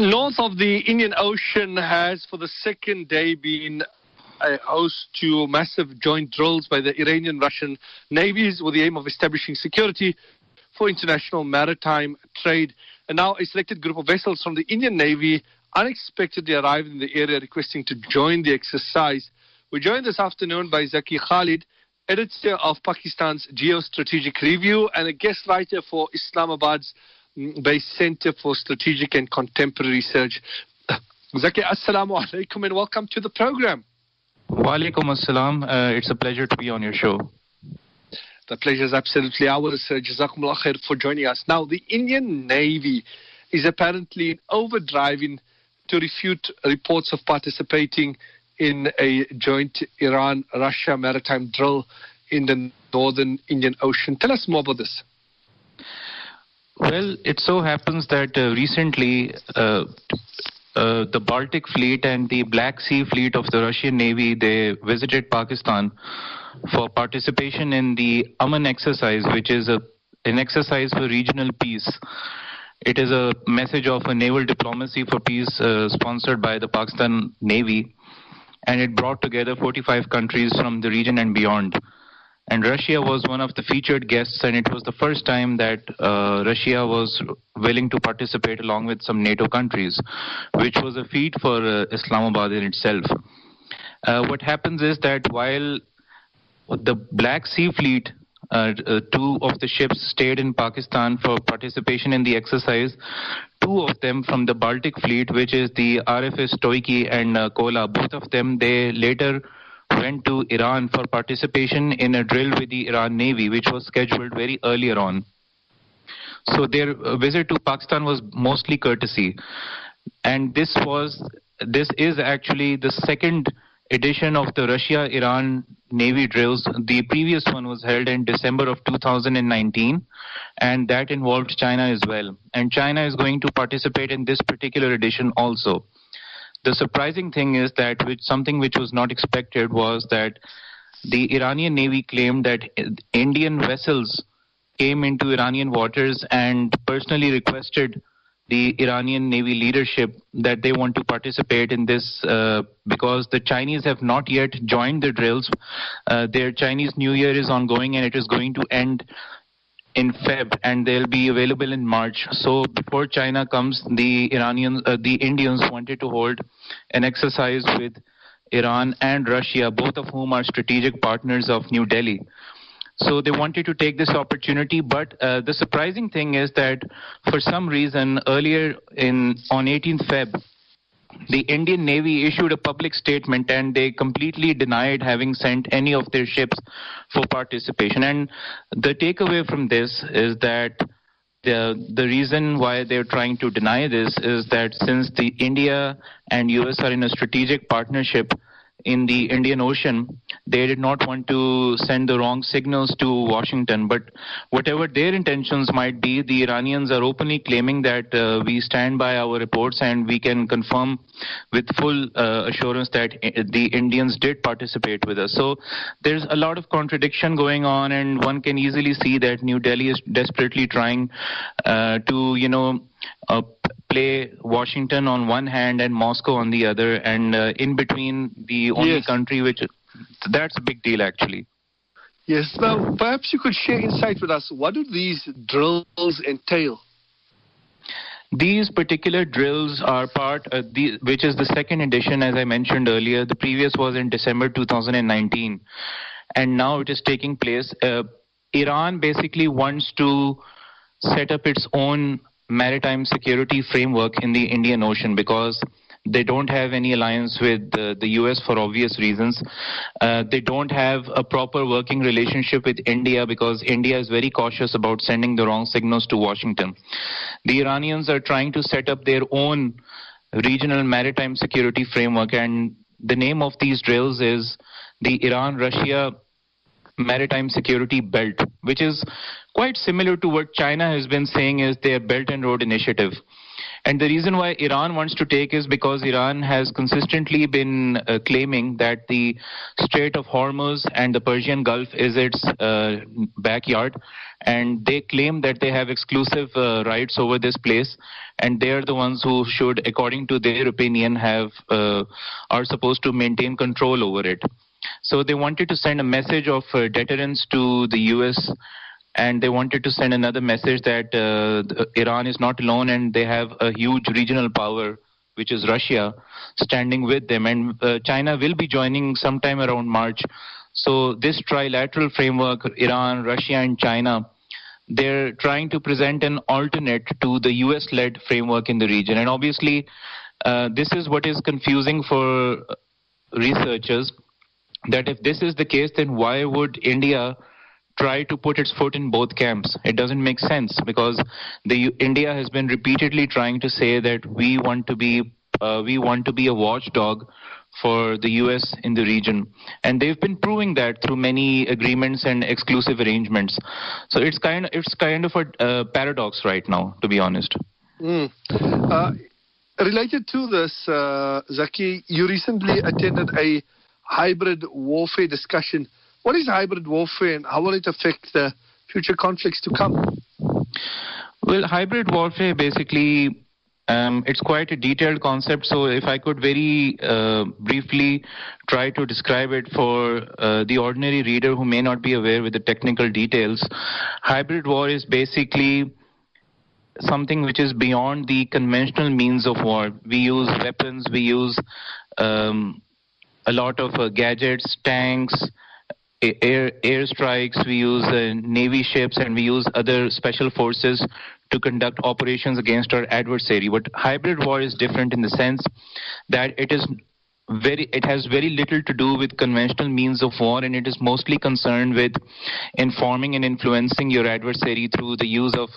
North of the Indian Ocean has, for the second day, been a host to massive joint drills by the Iranian Russian navies with the aim of establishing security for international maritime trade. And now a selected group of vessels from the Indian Navy unexpectedly arrived in the area requesting to join the exercise. We're joined this afternoon by Zaki Khalid, editor of Pakistan's Geostrategic Review and a guest writer for Islamabad's based Center for Strategic and Contemporary Research. Zaki, assalamu alaikum and welcome to the program. Wa alaikum assalam. Uh, it's a pleasure to be on your show. The pleasure is absolutely ours. Uh, Jazakumullah khair for joining us. Now, the Indian Navy is apparently in overdriving to refute reports of participating in a joint Iran Russia maritime drill in the northern Indian Ocean. Tell us more about this. Well, it so happens that uh, recently uh, uh, the Baltic Fleet and the Black Sea Fleet of the Russian Navy they visited Pakistan for participation in the Aman exercise, which is a, an exercise for regional peace. It is a message of a naval diplomacy for peace uh, sponsored by the Pakistan Navy, and it brought together 45 countries from the region and beyond. And Russia was one of the featured guests, and it was the first time that uh, Russia was willing to participate along with some NATO countries, which was a feat for uh, Islamabad in itself. Uh, what happens is that while the Black Sea Fleet uh, uh, two of the ships stayed in Pakistan for participation in the exercise. Two of them from the Baltic Fleet, which is the RFS Stoikiy and uh, Kola, both of them, they later went to Iran for participation in a drill with the Iran Navy, which was scheduled very earlier on. So their uh, visit to Pakistan was mostly courtesy. And this was, this is actually the second edition of the Russia Iran Navy drills. The previous one was held in December of 2019, and that involved China as well. And China is going to participate in this particular edition also. The surprising thing is that which, something which was not expected was that the Iranian Navy claimed that Indian vessels came into Iranian waters and personally requested the Iranian Navy leadership that they want to participate in this uh, because the Chinese have not yet joined the drills. Uh, their Chinese New Year is ongoing and it is going to end in Feb and they'll be available in March. So before China comes, the Iranians, uh, the Indians wanted to hold an exercise with Iran and Russia, both of whom are strategic partners of New Delhi. So they wanted to take this opportunity, but uh, the surprising thing is that for some reason earlier in on 18th Feb, the Indian Navy issued a public statement and they completely denied having sent any of their ships for participation. And the takeaway from this is that the the reason why they're trying to deny this is that since the India and US are in a strategic partnership in the Indian Ocean, they did not want to send the wrong signals to Washington. But whatever their intentions might be, the Iranians are openly claiming that uh, we stand by our reports and we can confirm with full uh, assurance that uh, the Indians did participate with us. So there's a lot of contradiction going on, and one can easily see that New Delhi is desperately trying uh, to, you know, play Washington on one hand and Moscow on the other, and uh, in between the only yes. country which that's a big deal actually. Yes. Now, perhaps you could share insight with us. What do these drills entail? These particular drills are part, uh, the, which is the second edition, as I mentioned earlier. The previous was in December 2019, and now it is taking place. Uh, Iran basically wants to set up its own maritime security framework in the Indian Ocean because they don't have any alliance with the, the US for obvious reasons. Uh, they don't have a proper working relationship with India because India is very cautious about sending the wrong signals to Washington. The Iranians are trying to set up their own regional maritime security framework, and the name of these drills is the Iran Russia Maritime Security Belt, which is quite similar to what China has been saying is their Belt and Road Initiative. And the reason why Iran wants to take is because Iran has consistently been uh, claiming that the Strait of Hormuz and the Persian Gulf is its uh, backyard. And they claim that they have exclusive uh, rights over this place. And they are the ones who should, according to their opinion, have uh, are supposed to maintain control over it. So they wanted to send a message of uh, deterrence to the U.S and they wanted to send another message that uh, Iran is not alone and they have a huge regional power, which is Russia, standing with them. And uh, China will be joining sometime around March. So, this trilateral framework, Iran, Russia, and China, they're trying to present an alternate to the US led framework in the region. And obviously, uh, this is what is confusing for researchers that if this is the case, then why would India try to put its foot in both camps. It doesn't make sense because the India has been repeatedly trying to say that we want to be uh, we want to be a watchdog for the US in the region. And they've been proving that through many agreements and exclusive arrangements. So it's kind of, it's kind of a uh, paradox right now, to be honest. Mm. Uh, related to this, uh, Zaki, you recently attended a hybrid warfare discussion what is hybrid warfare and how will it affect the future conflicts to come? Well, hybrid warfare basically um, it's quite a detailed concept. So, if I could very uh, briefly try to describe it for uh, the ordinary reader who may not be aware with the technical details, hybrid war is basically something which is beyond the conventional means of war. We use weapons, we use um, a lot of uh, gadgets, tanks, air airstrikes, we use uh, navy ships, and we use other special forces to conduct operations against our adversary. But hybrid war is different in the sense that it is very it has very little to do with conventional means of war and it is mostly concerned with informing and influencing your adversary through the use of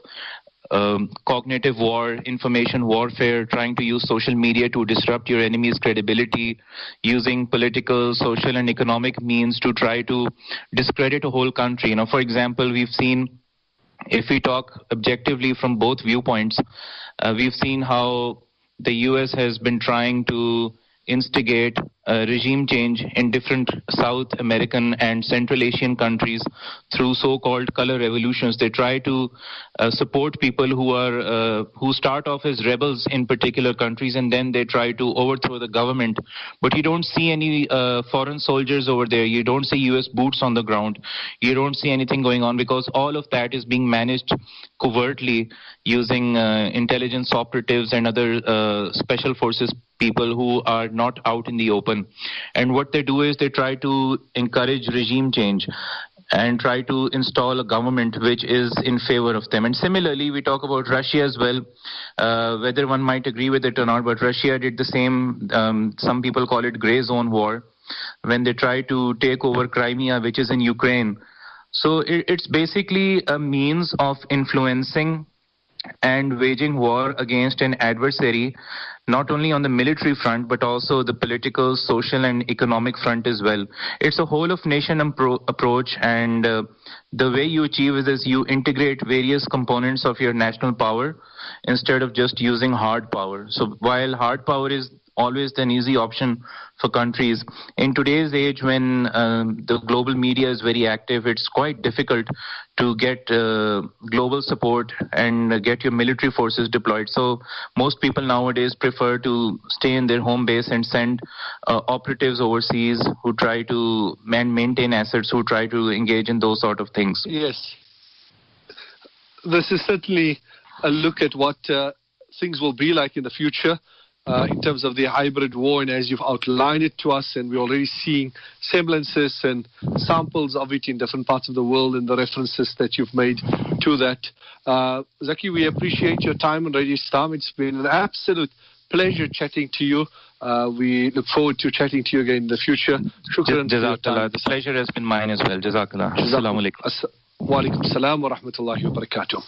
um, cognitive war, information warfare, trying to use social media to disrupt your enemy's credibility, using political, social, and economic means to try to discredit a whole country. You know, for example, we've seen, if we talk objectively from both viewpoints, uh, we've seen how the U.S. has been trying to instigate a regime change in different South American and Central Asian countries through so-called color revolutions. They try to uh, support people who are uh, who start off as rebels in particular countries, and then they try to overthrow the government. But you don't see any uh, foreign soldiers over there. You don't see U.S. boots on the ground. You don't see anything going on because all of that is being managed covertly using uh, intelligence operatives and other uh, special forces people who are not out in the open. And what they do is they try to encourage regime change and try to install a government which is in favor of them. And similarly, we talk about Russia as well, uh, whether one might agree with it or not, but Russia did the same, um, some people call it gray zone war, when they try to take over Crimea, which is in Ukraine. So it, it's basically a means of influencing and waging war against an adversary not only on the military front but also the political, social, and economic front as well. It's a whole of nation approach, and uh, the way you achieve it is you integrate various components of your national power instead of just using hard power. So while hard power is always an easy option for countries. In today's age, when um, the global media is very active, it's quite difficult to get uh, global support and get your military forces deployed. So most people nowadays prefer to stay in their home base and send uh, operatives overseas who try to man- maintain assets, who try to engage in those sort of things. Yes. This is certainly a look at what uh, things will be like in the future uh, in terms of the hybrid war, and as you've outlined it to us, and we're already seeing semblances and samples of it in different parts of the world, and the references that you've made to that. Uh, Zaki, we appreciate your time on Radio Islam. It's been an absolute pleasure chatting to you. Uh, we look forward to chatting to you again in the future. Shukran. Jazakallah. The pleasure has been mine as well. Jazakallah. Assalamu alaikum. Wa alaikum salam wa rahmatullahi wa barakatuh.